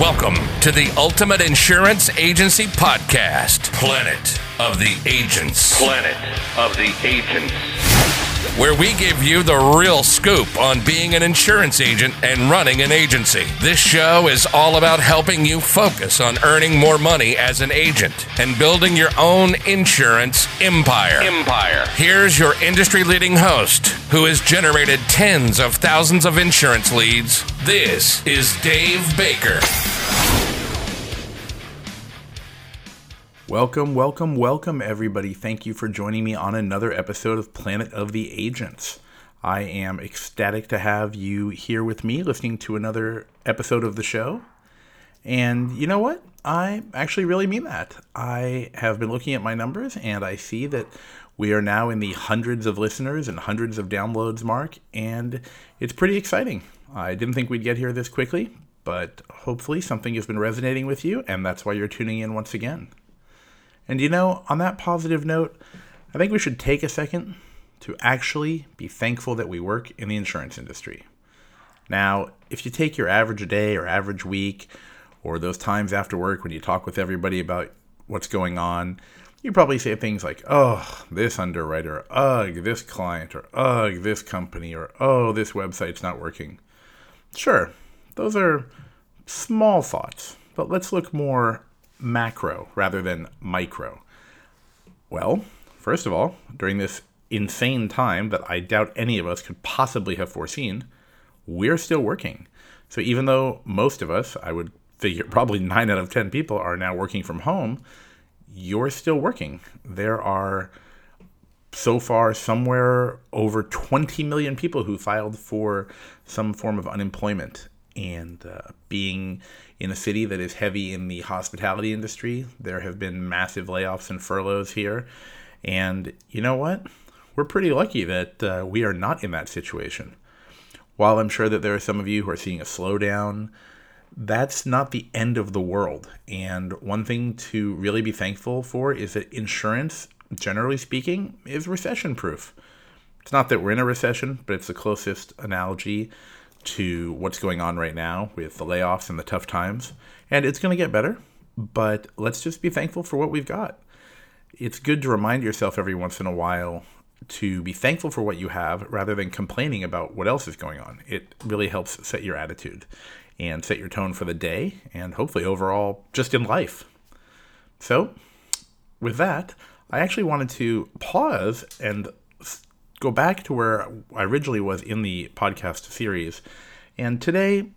Welcome to the Ultimate Insurance Agency Podcast, Planet of the Agents. Planet of the Agents. Where we give you the real scoop on being an insurance agent and running an agency. This show is all about helping you focus on earning more money as an agent and building your own insurance empire. Empire. Here's your industry leading host who has generated tens of thousands of insurance leads. This is Dave Baker. Welcome, welcome, welcome, everybody. Thank you for joining me on another episode of Planet of the Agents. I am ecstatic to have you here with me listening to another episode of the show. And you know what? I actually really mean that. I have been looking at my numbers and I see that we are now in the hundreds of listeners and hundreds of downloads mark, and it's pretty exciting. I didn't think we'd get here this quickly, but hopefully something has been resonating with you, and that's why you're tuning in once again. And you know, on that positive note, I think we should take a second to actually be thankful that we work in the insurance industry. Now, if you take your average day or average week, or those times after work when you talk with everybody about what's going on, you probably say things like, oh, this underwriter, ugh, this client, or ugh, this company, or oh, this website's not working. Sure, those are small thoughts, but let's look more macro rather than micro? Well, first of all, during this insane time that I doubt any of us could possibly have foreseen, we're still working. So even though most of us, I would figure probably 9 out of 10 people are now working from home, you're still working. There are so far somewhere over 20 million people who filed for some form of unemployment and uh, being in a city that is heavy in the hospitality industry, there have been massive layoffs and furloughs here. And you know what? We're pretty lucky that uh, we are not in that situation. While I'm sure that there are some of you who are seeing a slowdown, that's not the end of the world. And one thing to really be thankful for is that insurance, generally speaking, is recession proof. It's not that we're in a recession, but it's the closest analogy to what's going on right now with the layoffs and the tough times. And it's going to get better, but let's just be thankful for what we've got. It's good to remind yourself every once in a while to be thankful for what you have rather than complaining about what else is going on. It really helps set your attitude and set your tone for the day and hopefully overall just in life. So, with that, I actually wanted to pause and go back to where I originally was in the podcast series, and today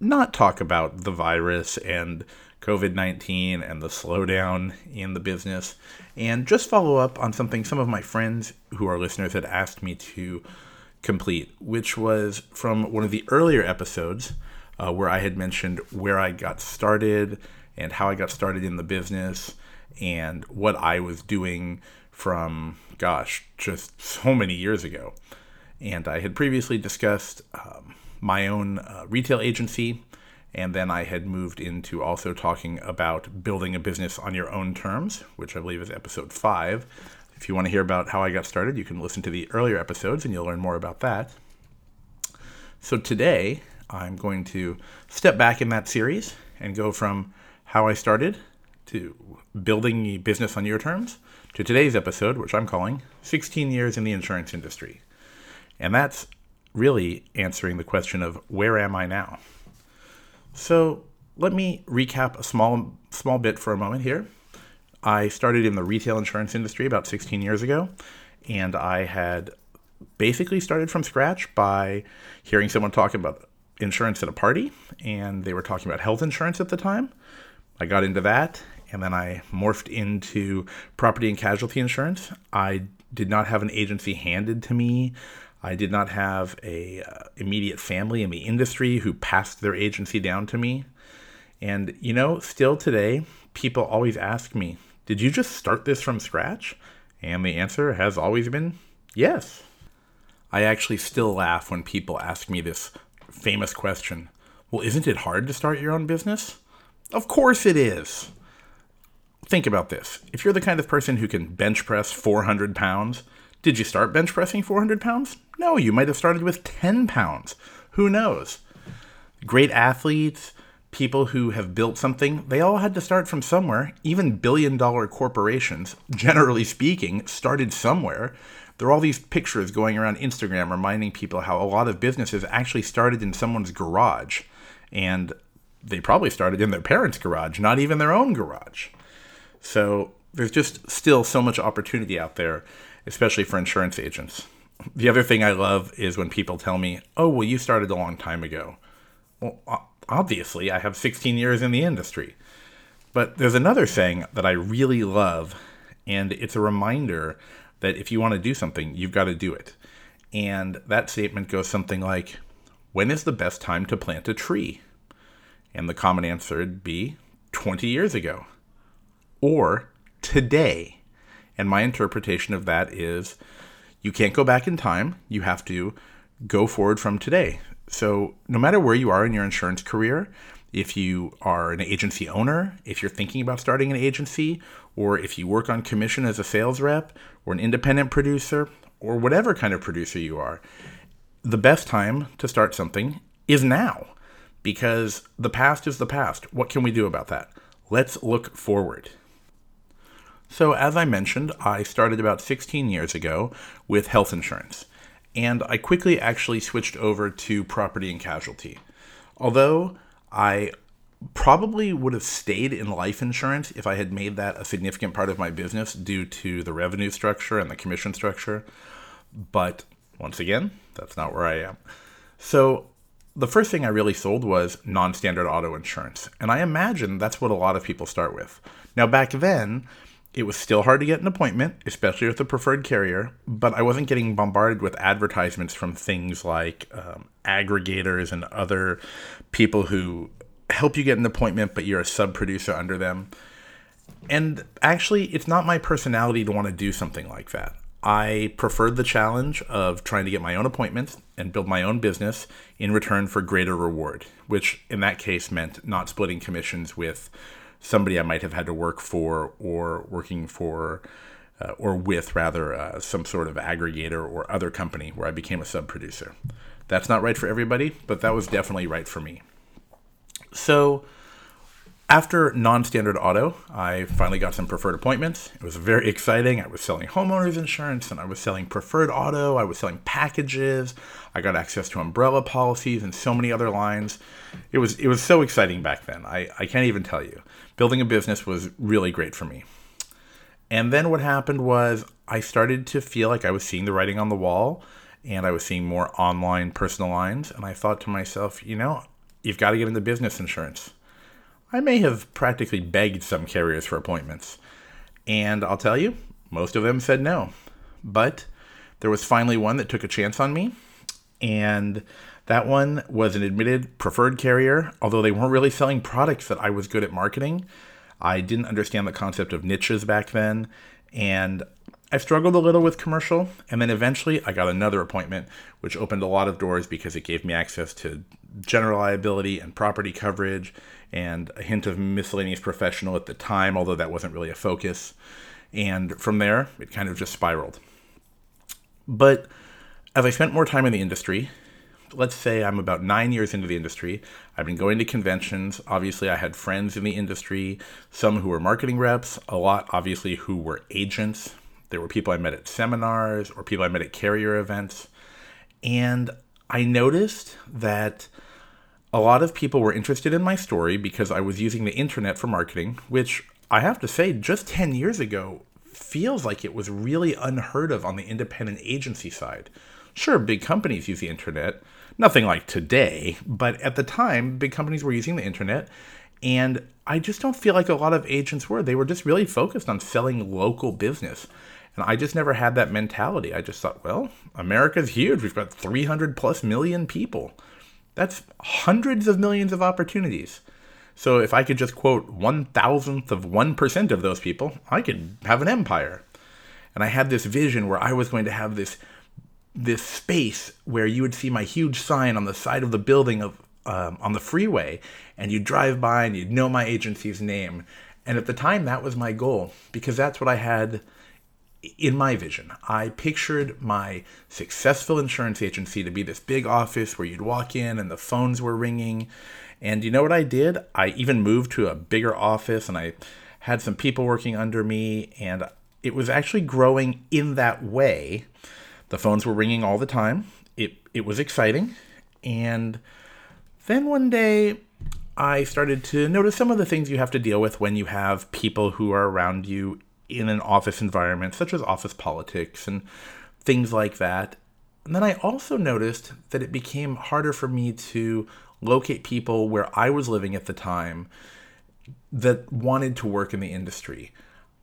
not talk about the virus and COVID 19 and the slowdown in the business, and just follow up on something some of my friends who are listeners had asked me to complete, which was from one of the earlier episodes uh, where I had mentioned where I got started and how I got started in the business and what I was doing from gosh, just so many years ago. And I had previously discussed um, my own uh, retail agency, and then I had moved into also talking about building a business on your own terms, which I believe is episode five. If you want to hear about how I got started, you can listen to the earlier episodes and you'll learn more about that. So today, I'm going to step back in that series and go from how I started to building a business on your terms to today's episode, which I'm calling 16 Years in the Insurance Industry. And that's really answering the question of where am I now? So let me recap a small small bit for a moment here. I started in the retail insurance industry about 16 years ago, and I had basically started from scratch by hearing someone talk about insurance at a party, and they were talking about health insurance at the time. I got into that, and then I morphed into property and casualty insurance. I did not have an agency handed to me. I did not have a uh, immediate family in the industry who passed their agency down to me. And you know, still today, people always ask me, "Did you just start this from scratch?" And the answer has always been yes. I actually still laugh when people ask me this famous question. Well, isn't it hard to start your own business? Of course it is think about this. If you're the kind of person who can bench press 400 pounds, did you start bench pressing 400 pounds? No, you might have started with 10 pounds. Who knows? Great athletes, people who have built something, they all had to start from somewhere. Even billion dollar corporations, generally speaking, started somewhere. There are all these pictures going around Instagram reminding people how a lot of businesses actually started in someone's garage. And they probably started in their parents' garage, not even their own garage. So there's just still so much opportunity out there, especially for insurance agents. The other thing I love is when people tell me, oh, well, you started a long time ago. Well, obviously, I have 16 years in the industry. But there's another thing that I really love, and it's a reminder that if you want to do something, you've got to do it. And that statement goes something like, When is the best time to plant a tree? And the common answer would be 20 years ago or today. And my interpretation of that is you can't go back in time, you have to go forward from today. So, no matter where you are in your insurance career, if you are an agency owner, if you're thinking about starting an agency, or if you work on commission as a sales rep, or an independent producer, or whatever kind of producer you are, the best time to start something is now because the past is the past. What can we do about that? Let's look forward. So, as I mentioned, I started about 16 years ago with health insurance, and I quickly actually switched over to property and casualty. Although I probably would have stayed in life insurance if I had made that a significant part of my business due to the revenue structure and the commission structure. But once again, that's not where I am. So the first thing I really sold was non standard auto insurance. And I imagine that's what a lot of people start with. Now, back then, it was still hard to get an appointment, especially with the preferred carrier, but I wasn't getting bombarded with advertisements from things like um, aggregators and other people who help you get an appointment, but you're a sub producer under them. And actually, it's not my personality to want to do something like that. I preferred the challenge of trying to get my own appointments and build my own business in return for greater reward, which in that case meant not splitting commissions with somebody I might have had to work for or working for uh, or with rather uh, some sort of aggregator or other company where I became a sub producer. That's not right for everybody, but that was definitely right for me. So, after non standard auto, I finally got some preferred appointments. It was very exciting. I was selling homeowners insurance and I was selling preferred auto. I was selling packages. I got access to umbrella policies and so many other lines. It was, it was so exciting back then. I, I can't even tell you. Building a business was really great for me. And then what happened was I started to feel like I was seeing the writing on the wall and I was seeing more online personal lines. And I thought to myself, you know, you've got to get into business insurance I may have practically begged some carriers for appointments. And I'll tell you, most of them said no. But there was finally one that took a chance on me. And that one was an admitted preferred carrier, although they weren't really selling products that I was good at marketing. I didn't understand the concept of niches back then. And I struggled a little with commercial, and then eventually I got another appointment, which opened a lot of doors because it gave me access to general liability and property coverage and a hint of miscellaneous professional at the time, although that wasn't really a focus. And from there, it kind of just spiraled. But as I spent more time in the industry, let's say I'm about nine years into the industry. I've been going to conventions. Obviously, I had friends in the industry, some who were marketing reps, a lot, obviously, who were agents. There were people I met at seminars or people I met at carrier events. And I noticed that a lot of people were interested in my story because I was using the internet for marketing, which I have to say, just 10 years ago, feels like it was really unheard of on the independent agency side. Sure, big companies use the internet, nothing like today, but at the time, big companies were using the internet, and I just don't feel like a lot of agents were. They were just really focused on selling local business. And I just never had that mentality. I just thought, well, America's huge. We've got 300 plus million people. That's hundreds of millions of opportunities. So if I could just quote one thousandth of 1% of those people, I could have an empire. And I had this vision where I was going to have this this space where you would see my huge sign on the side of the building of um, on the freeway, and you'd drive by and you'd know my agency's name. And at the time, that was my goal because that's what I had in my vision. I pictured my successful insurance agency to be this big office where you'd walk in and the phones were ringing. And you know what I did? I even moved to a bigger office and I had some people working under me, and it was actually growing in that way. The phones were ringing all the time. It, it was exciting. And then one day, I started to notice some of the things you have to deal with when you have people who are around you in an office environment, such as office politics and things like that. And then I also noticed that it became harder for me to locate people where I was living at the time that wanted to work in the industry.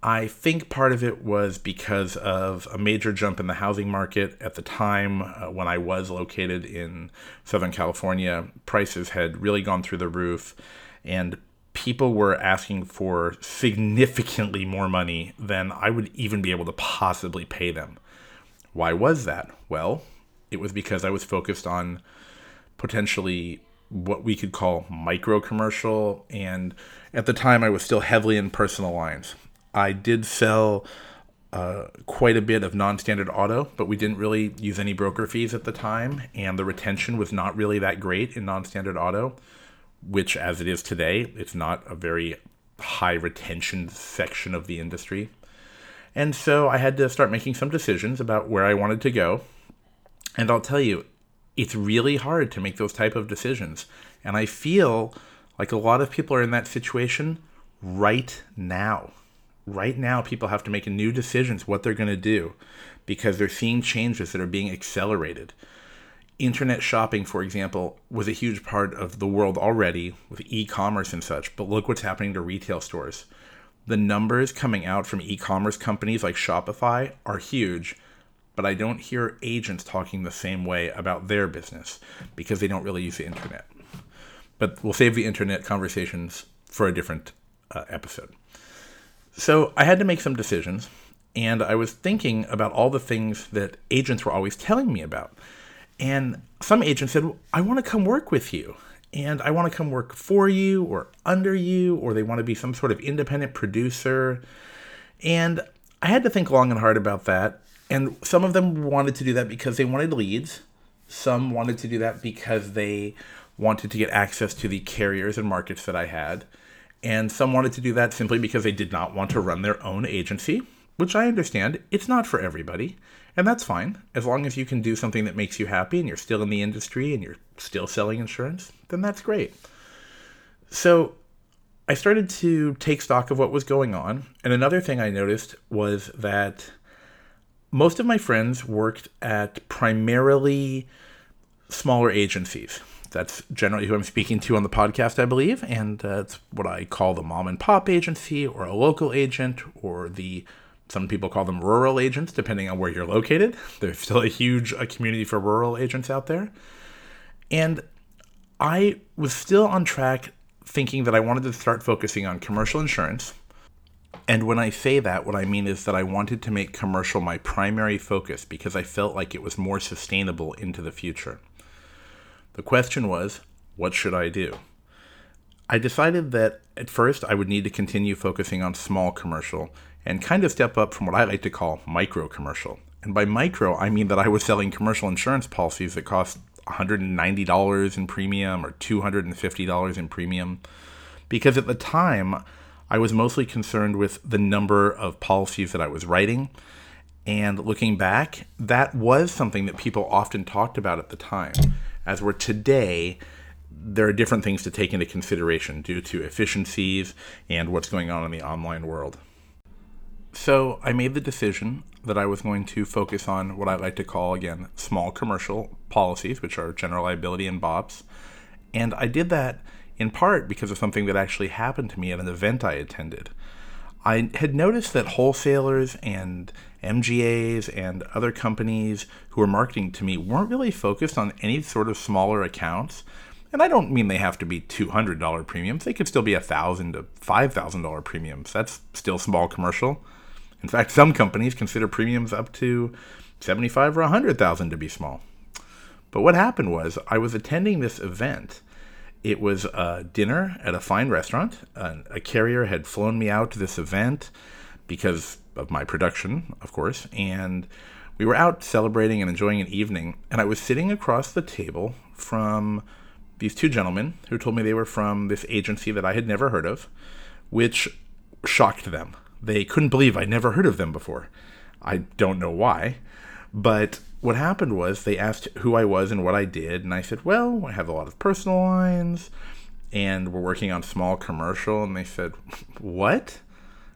I think part of it was because of a major jump in the housing market at the time uh, when I was located in Southern California. Prices had really gone through the roof, and people were asking for significantly more money than I would even be able to possibly pay them. Why was that? Well, it was because I was focused on potentially what we could call micro commercial, and at the time I was still heavily in personal lines. I did sell uh, quite a bit of non standard auto, but we didn't really use any broker fees at the time, and the retention was not really that great in non standard auto which, as it is today, it's not a very high retention section of the industry. And so I had to start making some decisions about where I wanted to go. And I'll tell you, it's really hard to make those type of decisions. And I feel like a lot of people are in that situation right now. Right now, people have to make new decisions what they're going to do because they're seeing changes that are being accelerated internet shopping, for example, was a huge part of the world already with e commerce and such. But look what's happening to retail stores. The numbers coming out from e commerce companies like Shopify are huge, but I don't hear agents talking the same way about their business because they don't really use the internet. But we'll save the internet conversations for a different uh, episode. So I had to make some decisions, and I was thinking about all the things that agents were always telling me about. And some agents said, I want to come work with you. And I want to come work for you or under you, or they want to be some sort of independent producer. And I had to think long and hard about that. And some of them wanted to do that because they wanted leads. Some wanted to do that because they wanted to get access to the carriers and markets that I had. And some wanted to do that simply because they did not want to run their own agency, which I understand. It's not for everybody. And that's fine. As long as you can do something that makes you happy and you're still in the industry and you're still selling insurance, then that's great. So I started to take stock of what was going on. And another thing I noticed was that most of my friends worked at primarily smaller agencies. That's generally who I'm speaking to on the podcast, I believe. And uh, it's what I call the mom and pop agency or a local agent or the some people call them rural agents, depending on where you're located. There's still a huge a community for rural agents out there. And I was still on track thinking that I wanted to start focusing on commercial insurance. And when I say that, what I mean is that I wanted to make commercial my primary focus because I felt like it was more sustainable into the future. The question was, what should I do? I decided that at first I would need to continue focusing on small commercial and kind of step up from what I like to call micro commercial. And by micro, I mean that I was selling commercial insurance policies that cost $190 in premium or $250 in premium. Because at the time, I was mostly concerned with the number of policies that I was writing. And looking back, that was something that people often talked about at the time. As we're today, there are different things to take into consideration due to efficiencies and what's going on in the online world. So I made the decision that I was going to focus on what I like to call, again, small commercial policies, which are general liability and BOPs. And I did that in part because of something that actually happened to me at an event I attended. I had noticed that wholesalers and MGAs and other companies who were marketing to me weren't really focused on any sort of smaller accounts. And I don't mean they have to be $200 premiums. They could still be 1,000 to $5,000 premiums. That's still small commercial. In fact, some companies consider premiums up to 75 or 100,000 to be small. But what happened was I was attending this event. It was a dinner at a fine restaurant. A, carrier had flown me out to this event. because of my production, of course. And we were out celebrating and enjoying an evening. And I was sitting across the table from these two gentlemen who told me they were from this agency that I had never heard of, which shocked them. They couldn't believe I'd never heard of them before. I don't know why. But what happened was they asked who I was and what I did. And I said, well, I have a lot of personal lines and we're working on small commercial. And they said, what?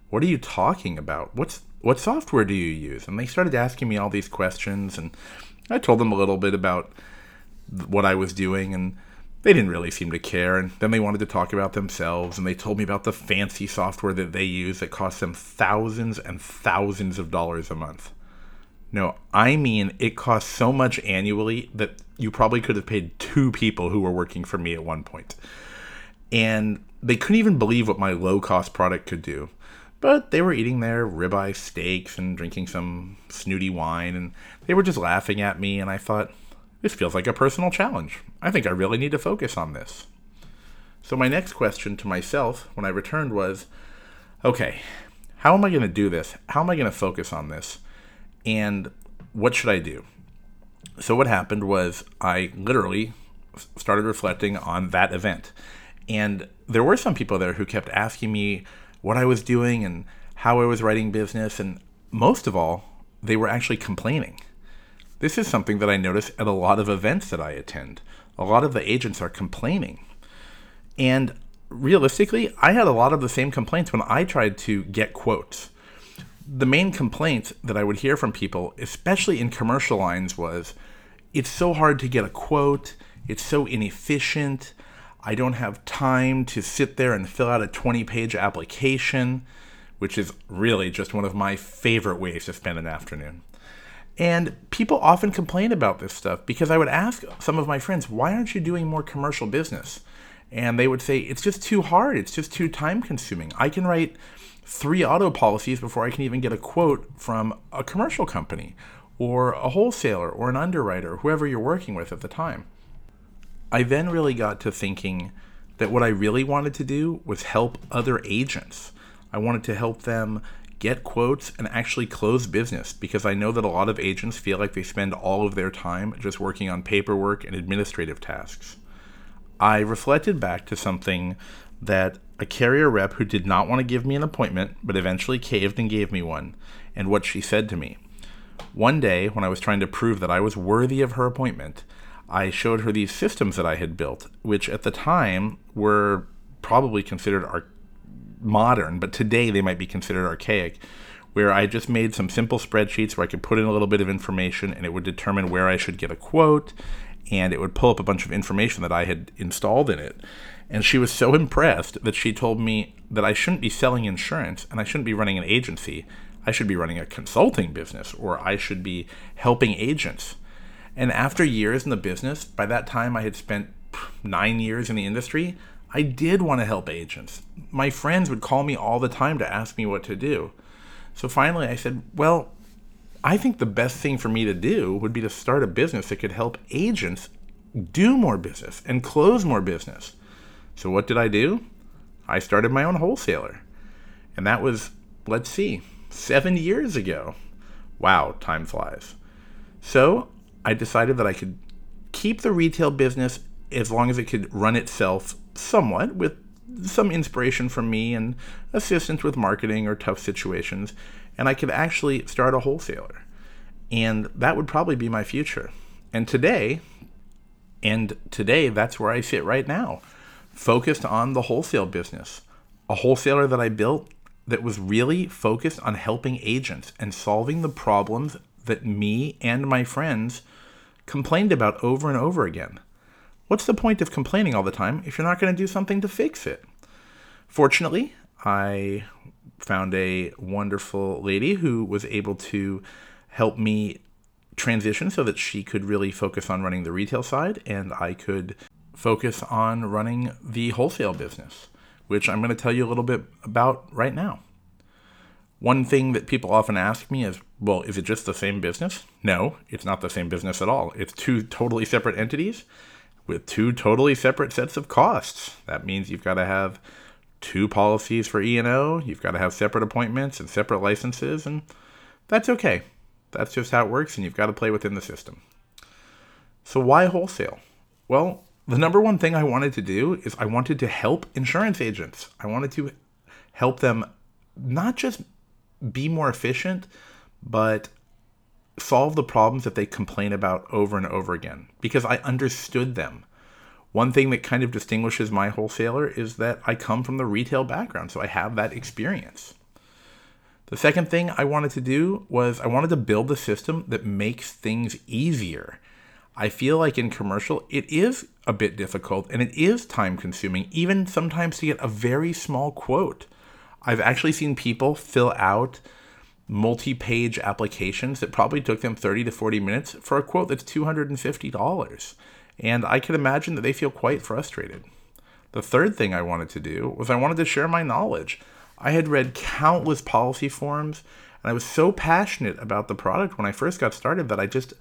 What are you talking about? What's what software do you use? And they started asking me all these questions, and I told them a little bit about what I was doing, and they didn't really seem to care. And then they wanted to talk about themselves, and they told me about the fancy software that they use that costs them thousands and thousands of dollars a month. No, I mean it costs so much annually that you probably could have paid two people who were working for me at one point. And they couldn't even believe what my low cost product could do. But they were eating their ribeye steaks and drinking some snooty wine, and they were just laughing at me. And I thought, this feels like a personal challenge. I think I really need to focus on this. So, my next question to myself when I returned was okay, how am I going to do this? How am I going to focus on this? And what should I do? So, what happened was I literally started reflecting on that event. And there were some people there who kept asking me what I was doing and how I was writing business. And most of all, they were actually complaining. This is something that I notice at a lot of events that I attend. A lot of the agents are complaining. And realistically, I had a lot of the same complaints when I tried to get quotes. The main complaint that I would hear from people, especially in commercial lines, was it's so hard to get a quote, it's so inefficient, I don't have time to sit there and fill out a 20 page application, which is really just one of my favorite ways to spend an afternoon. And people often complain about this stuff because I would ask some of my friends, why aren't you doing more commercial business? And they would say, it's just too hard. It's just too time consuming. I can write three auto policies before I can even get a quote from a commercial company or a wholesaler or an underwriter, whoever you're working with at the time. I then really got to thinking that what I really wanted to do was help other agents. I wanted to help them get quotes and actually close business because I know that a lot of agents feel like they spend all of their time just working on paperwork and administrative tasks. I reflected back to something that a carrier rep who did not want to give me an appointment but eventually caved and gave me one, and what she said to me. One day, when I was trying to prove that I was worthy of her appointment, I showed her these systems that I had built, which at the time were probably considered ar- modern, but today they might be considered archaic. Where I just made some simple spreadsheets where I could put in a little bit of information and it would determine where I should get a quote and it would pull up a bunch of information that I had installed in it. And she was so impressed that she told me that I shouldn't be selling insurance and I shouldn't be running an agency. I should be running a consulting business or I should be helping agents. And after years in the business, by that time I had spent nine years in the industry, I did want to help agents. My friends would call me all the time to ask me what to do. So finally I said, well, I think the best thing for me to do would be to start a business that could help agents do more business and close more business. So what did I do? I started my own wholesaler. And that was, let's see, seven years ago. Wow, time flies. So I decided that I could keep the retail business as long as it could run itself somewhat with some inspiration from me and assistance with marketing or tough situations, and I could actually start a wholesaler. And that would probably be my future. And today, and today, that's where I sit right now, focused on the wholesale business. A wholesaler that I built that was really focused on helping agents and solving the problems that me and my friends complained about over and over again. What's the point of complaining all the time if you're not going to do something to fix it? Fortunately, I found a wonderful lady who was able to help me transition so that she could really focus on running the retail side and I could focus on running the wholesale business, which I'm going to tell you a little bit about right now. One thing that people often ask me is, well, is it just the same business? No, it's not the same business at all. It's two totally separate entities with two totally separate sets of costs. That means you've got to have two policies for E&O. You've got to have separate appointments and separate licenses, and that's okay. That's just how it works, and you've got to play within the system. So why wholesale? Well, the number one thing I wanted to do is I wanted to help insurance agents. I wanted to help them not just be more efficient, but solve the problems that they complain about over and over again because I understood them. One thing that kind of distinguishes my wholesaler is that I come from the retail background, so I have that experience. The second thing I wanted to do was I wanted to build a system that makes things easier. I feel like in commercial, it is a bit difficult and it is time consuming, even sometimes to get a very small quote. I've actually seen people fill out multi page applications that probably took them 30 to 40 minutes for a quote that's $250 and I can imagine that they feel quite frustrated. The third thing I wanted to do was I wanted to share my knowledge. I had read countless policy forms, and I was so passionate about the product when I first got started that I just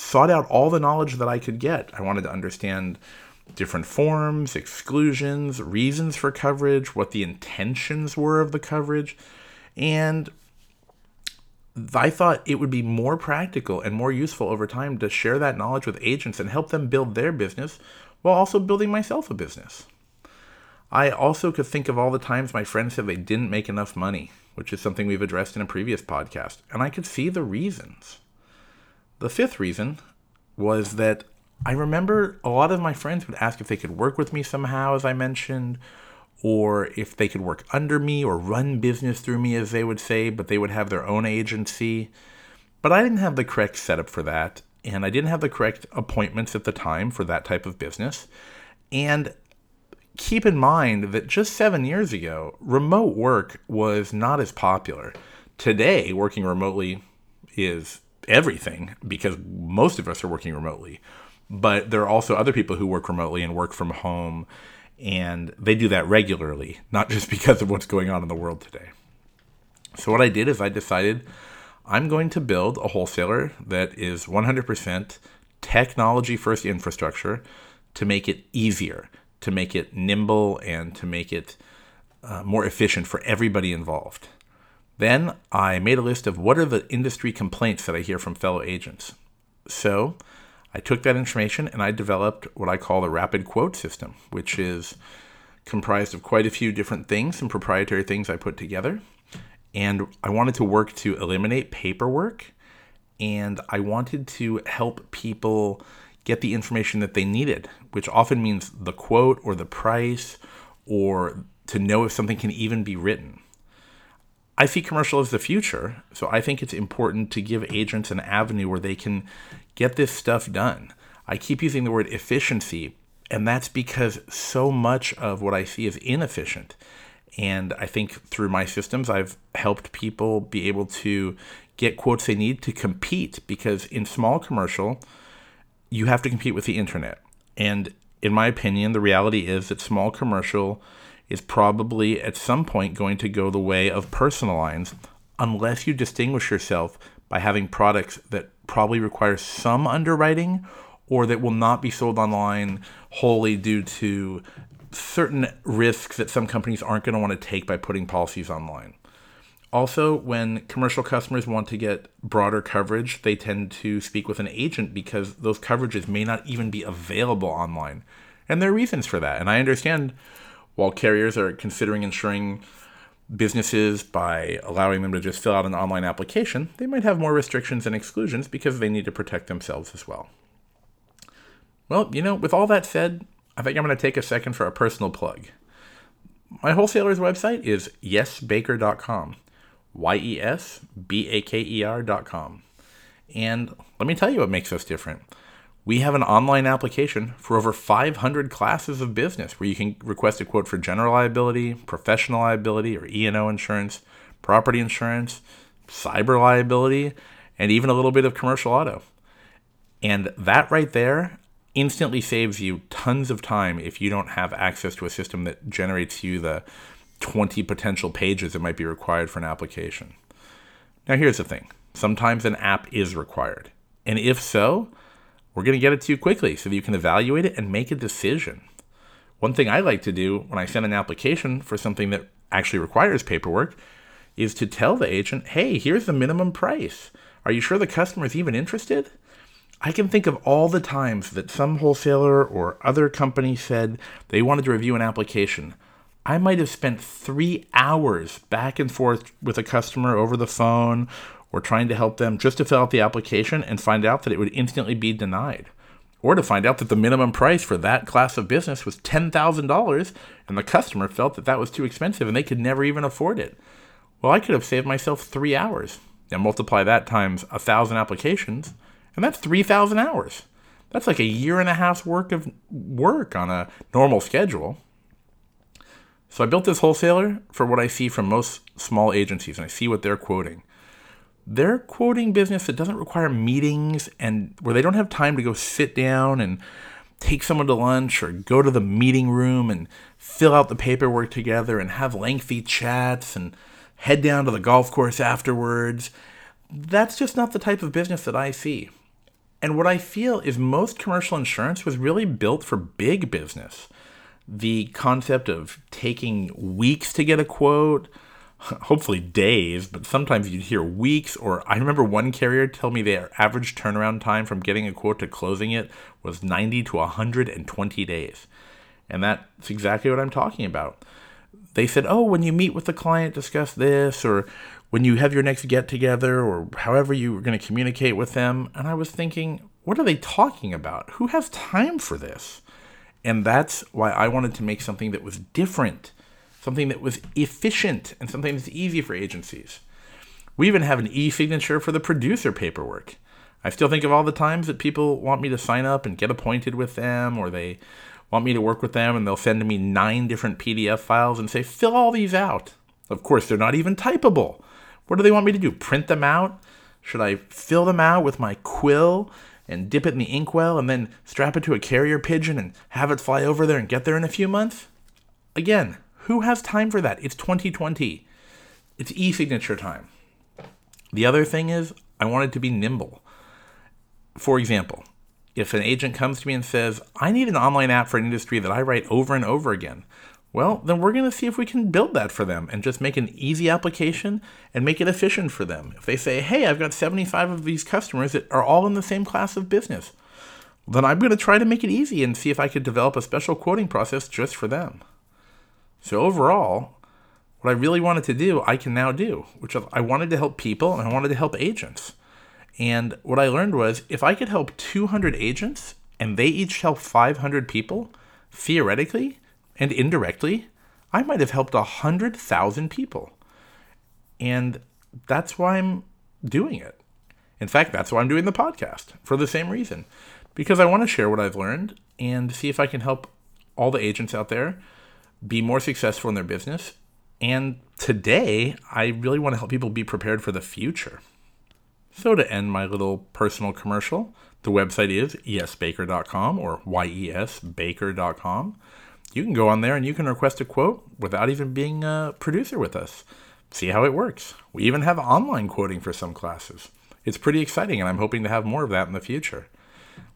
sought out all the knowledge that I could get. I wanted to understand different forms, exclusions, reasons for coverage, what the intentions were of the coverage, and I thought it would be more practical and more useful over time to share that knowledge with agents and help them build their business while also building myself a business. I also could think of all the times my friends said they didn't make enough money, which is something we've addressed in a previous podcast, and I could see the reasons. The fifth reason was that I remember a lot of my friends would ask if they could work with me somehow, as I mentioned, or if they could work under me or run business through me, as they would say, but they would have their own agency. But I didn't have the correct setup for that, and I didn't have the correct appointments at the time for that type of business. And keep in mind that just seven years ago, remote work was not as popular. Today, working remotely is everything because most of us are working remotely. But there are also other people who work remotely and work from home and they do that regularly, not just because of what's going on in the world today. So, what I did is I decided I'm going to build a wholesaler that is 100% technology first infrastructure to make it easier, to make it nimble, and to make it uh, more efficient for everybody involved. Then I made a list of what are the industry complaints that I hear from fellow agents. So I took that information and I developed what I call the rapid quote system, which is comprised of quite a few different things and proprietary things I put together. And I wanted to work to eliminate paperwork and I wanted to help people get the information that they needed, which often means the quote or the price or to know if something can even be written. I see commercial as the future, so I think it's important to give agents an avenue where they can get this stuff done. I keep using the word efficiency, and that's because so much of what I see is inefficient. And I think through my systems, I've helped people be able to get quotes they need to compete because in small commercial, you have to compete with the internet. And in my opinion, the reality is that small commercial is probably at some point going to go the way of personal lines unless you distinguish yourself by having products that probably require some underwriting or that will not be sold online wholly due to certain risks that some companies aren't going to want to take by putting policies online. Also, when commercial customers want to get broader coverage, they tend to speak with an agent because those coverages may not even be available online. And there are reasons for that. And I understand while carriers are considering insuring businesses by allowing them to just fill out an online application, they might have more restrictions and exclusions because they need to protect themselves as well. Well, you know, with all that said, I think I'm going to take a second for a personal plug. My wholesaler's website is yesbaker.com. Y E S B A K E R.com. And let me tell you what makes us different we have an online application for over 500 classes of business where you can request a quote for general liability, professional liability, or E&O insurance, property insurance, cyber liability, and even a little bit of commercial auto. And that right there instantly saves you tons of time if you don't have access to a system that generates you the 20 potential pages that might be required for an application. Now, here's the thing sometimes an app is required. And if so, we're going to get it to you quickly so that you can evaluate it and make a decision. One thing I like to do when I send an application for something that actually requires paperwork is to tell the agent, hey, here's the minimum price. Are you sure the customer is even interested? I can think of all the times that some wholesaler or other company said they wanted to review an application. I might have spent three hours back and forth with a customer over the phone or trying to help them just to fill out the application and find out that it would instantly be denied. Or to find out that the minimum price for that class of business was $10,000 and the customer felt that that was too expensive and they could never even afford it. Well, I could have saved myself three hours. Now multiply that times a thousand applications, and that's 3,000 hours. That's like a year and a half's work of work on a normal schedule. So I built this wholesaler for what I see from most small agencies, and I see what they're quoting. They're quoting business that doesn't require meetings and where they don't have time to go sit down and take someone to lunch or go to the meeting room and fill out the paperwork together and have lengthy chats and head down to the golf course afterwards. That's just not the type of business that I see. And what I feel is most commercial insurance was really built for big business the concept of taking weeks to get a quote, hopefully days, but sometimes you'd hear weeks. Or I remember one carrier tell me their average turnaround time from getting a quote to closing it was 90 to 120 days. And that's exactly what I'm talking about. They said, oh, when you meet with the client, discuss this, or when you have your next get together, or however you were going to communicate with them. And I was thinking, what are they talking about? Who has time for this? And that's why I wanted to make something that was different, something that was efficient, and something that's easy for agencies. We even have an e signature for the producer paperwork. I still think of all the times that people want me to sign up and get appointed with them, or they want me to work with them and they'll send me nine different PDF files and say, fill all these out. Of course, they're not even typable. What do they want me to do? Print them out? Should I fill them out with my quill and dip it in the inkwell and then strap it to a carrier pigeon and have it fly over there and get there in a few months? Again, who has time for that? It's 2020. It's e signature time. The other thing is, I wanted to be nimble. For example, if an agent comes to me and says, I need an online app for an industry that I write over and over again, well, then we're going to see if we can build that for them and just make an easy application and make it efficient for them. If they say, hey, I've got 75 of these customers that are all in the same class of business, then I'm going to try to make it easy and see if I could develop a special quoting process just for them. So overall, what I really wanted to do, I can now do, which I wanted to help people and I wanted to help agents. And what I learned was if I could help 200 agents and they each help 500 people, theoretically, and indirectly, I might have helped 100,000 people. And that's why I'm doing it. In fact, that's why I'm doing the podcast for the same reason. Because I want to share what I've learned and see if I can help all the agents out there be more successful in their business. And today, I really want to help people be prepared for the future. So, to end my little personal commercial, the website is yesbaker.com or yesbaker.com you can go on there and you can request a quote without even being a producer with us. See how it works. We even have online quoting for some classes. It's pretty exciting, and I'm hoping to have more of that in the future.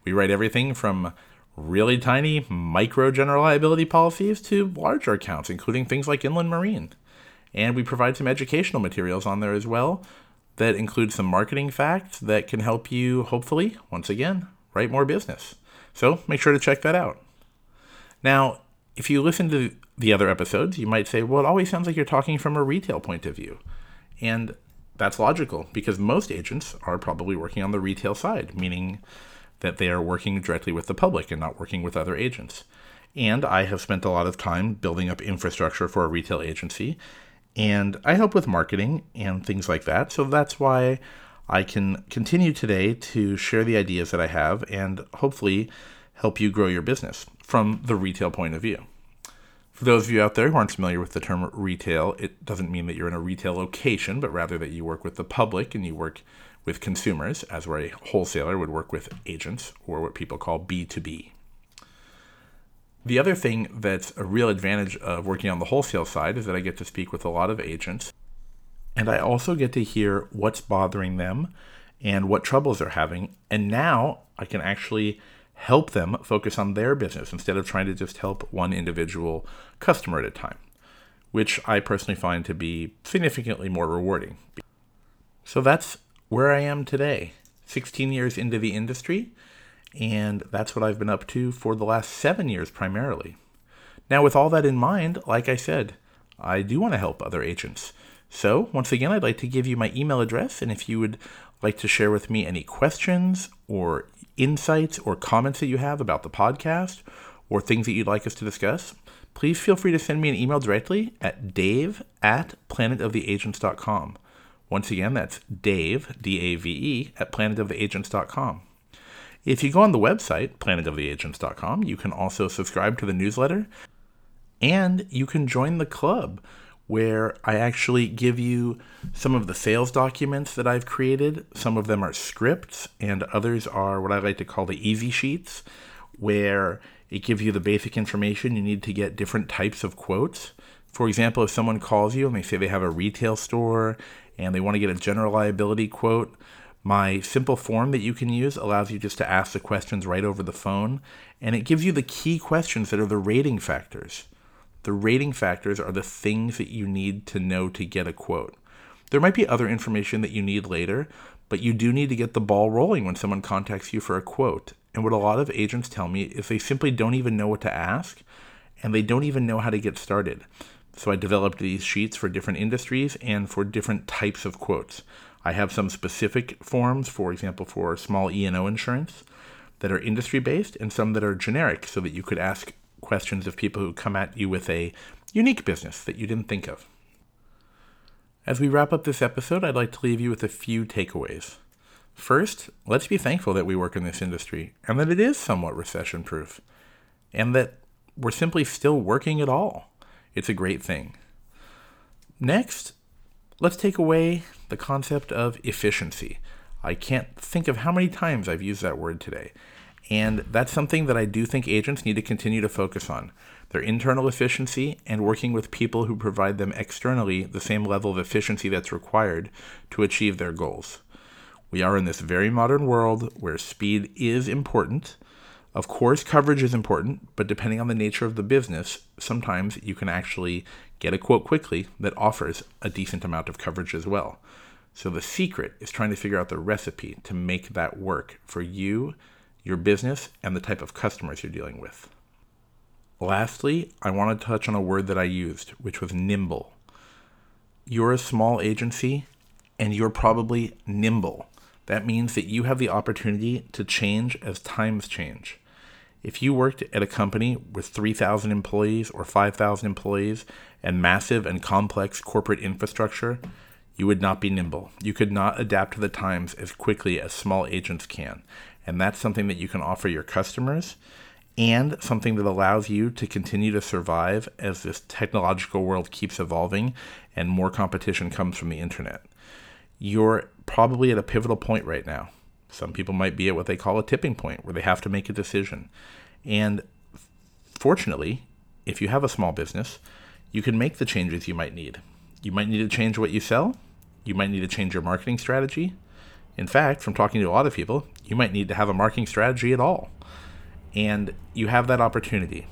We write everything from really tiny micro general liability policies to larger accounts, including things like inland marine. And we provide some educational materials on there as well that include some marketing facts that can help you, hopefully, once again, write more business. So make sure to check that out. Now, if you listen to the other episodes, you might say, well, it always sounds like you're talking from a retail point of view. And that's logical because most agents are probably working on the retail side, meaning that they are working directly with the public and not working with other agents. And I have spent a lot of time building up infrastructure for a retail agency, and I help with marketing and things like that. So that's why I can continue today to share the ideas that I have and hopefully help you grow your business from the retail point of view. For those of you out there who aren't familiar with the term retail, it doesn't mean that you're in a retail location, but rather that you work with the public and you work with consumers, as where a wholesaler would work with agents, or what people call B2B. The other thing that's a real advantage of working on the wholesale side is that I get to speak with a lot of agents, and I also get to hear what's bothering them and what troubles they're having. And now I can actually help them focus on their business instead of trying to just help one individual customer at a time, which I personally find to be significantly more rewarding. So that's where I am today, 16 years into the industry, and that's what I've been up to for the last seven years primarily. Now, with all that in mind, like I said, I do want to help other agents. So, once again, I'd like to give you my email address, and if you would like to share with me any questions or insights or comments that you have about the podcast or things that you'd like us to discuss, please feel free to send me an email directly at dave at planetoftheagents.com. Once again, that's Dave, D A V E, at planetoftheagents.com. If you go on the website, planetoftheagents.com, you can also subscribe to the newsletter and you can join the club where I actually give you some of the sales documents that I've created. Some of them are scripts, and others are what I like to call the easy sheets, where it gives you the basic information you need to get different types of quotes. For example, if someone calls you and they say they have a retail store and they want to get a general liability quote, my simple form that you can use allows you just to ask the questions right over the phone, and it gives you the key questions that are the rating factors. The rating factors are the things that you need to know to get a quote. There might be other information that you need later, but you do need to get the ball rolling when someone contacts you for a quote. And what a lot of agents tell me is they simply don't even know what to ask and they don't even know how to get started. So I developed these sheets for different industries and for different types of quotes. I have some specific forms, for example, for small E&O insurance that are industry based and some that are generic so that you could ask questions of people who come at you with a unique business that you didn't think of. As we wrap up this episode, I'd like to leave you with a few takeaways. First, let's be thankful that we work in this industry and that it is somewhat recession proof and that we're simply still working at all. It's a great thing. Next, let's take away the concept of efficiency. I can't think of how many times I've used that word today. And that's something that I do think agents need to continue to focus on their internal efficiency and working with people who provide them externally the same level of efficiency that's required to achieve their goals. We are in this very modern world where speed is important. Of course, coverage is important, but depending on the nature of the business, sometimes you can actually get a quote quickly that offers a decent amount of coverage as well. So the secret is trying to figure out the recipe to make that work for you your business, and the type of customers you're dealing with. Lastly, I want to touch on a word that I used, which was nimble. You're a small agency and you're probably nimble. That means that you have the opportunity to change as times change. If you worked at a company with 3,000 employees or 5,000 employees and massive and complex corporate infrastructure, you would not be nimble. You could not adapt to the times as quickly as small agents can. And that's something that you can offer your customers and something that allows you to continue to survive as this technological world keeps evolving and more competition comes from the internet. You're probably at a pivotal point right now. Some people might be at what they call a tipping point where they have to make a decision. And fortunately, if you have a small business, you can make the changes you might need. You might need to change what you sell. You might need to change your marketing strategy. In fact, from talking to a lot of people, you might need to have a marketing strategy at all. And you have that opportunity.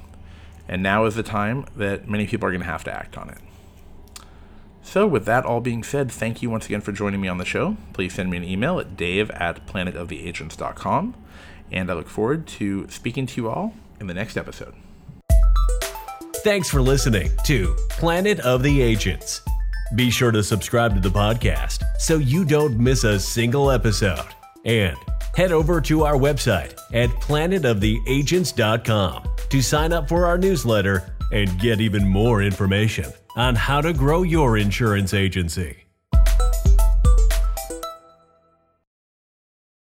And now is the time that many people are going to have to act on it. So, with that all being said, thank you once again for joining me on the show. Please send me an email at dave at planetoftheagents.com. And I look forward to speaking to you all in the next episode. Thanks for listening to Planet of the Agents. Be sure to subscribe to the podcast so you don't miss a single episode. And head over to our website at planetoftheagents.com to sign up for our newsletter and get even more information on how to grow your insurance agency.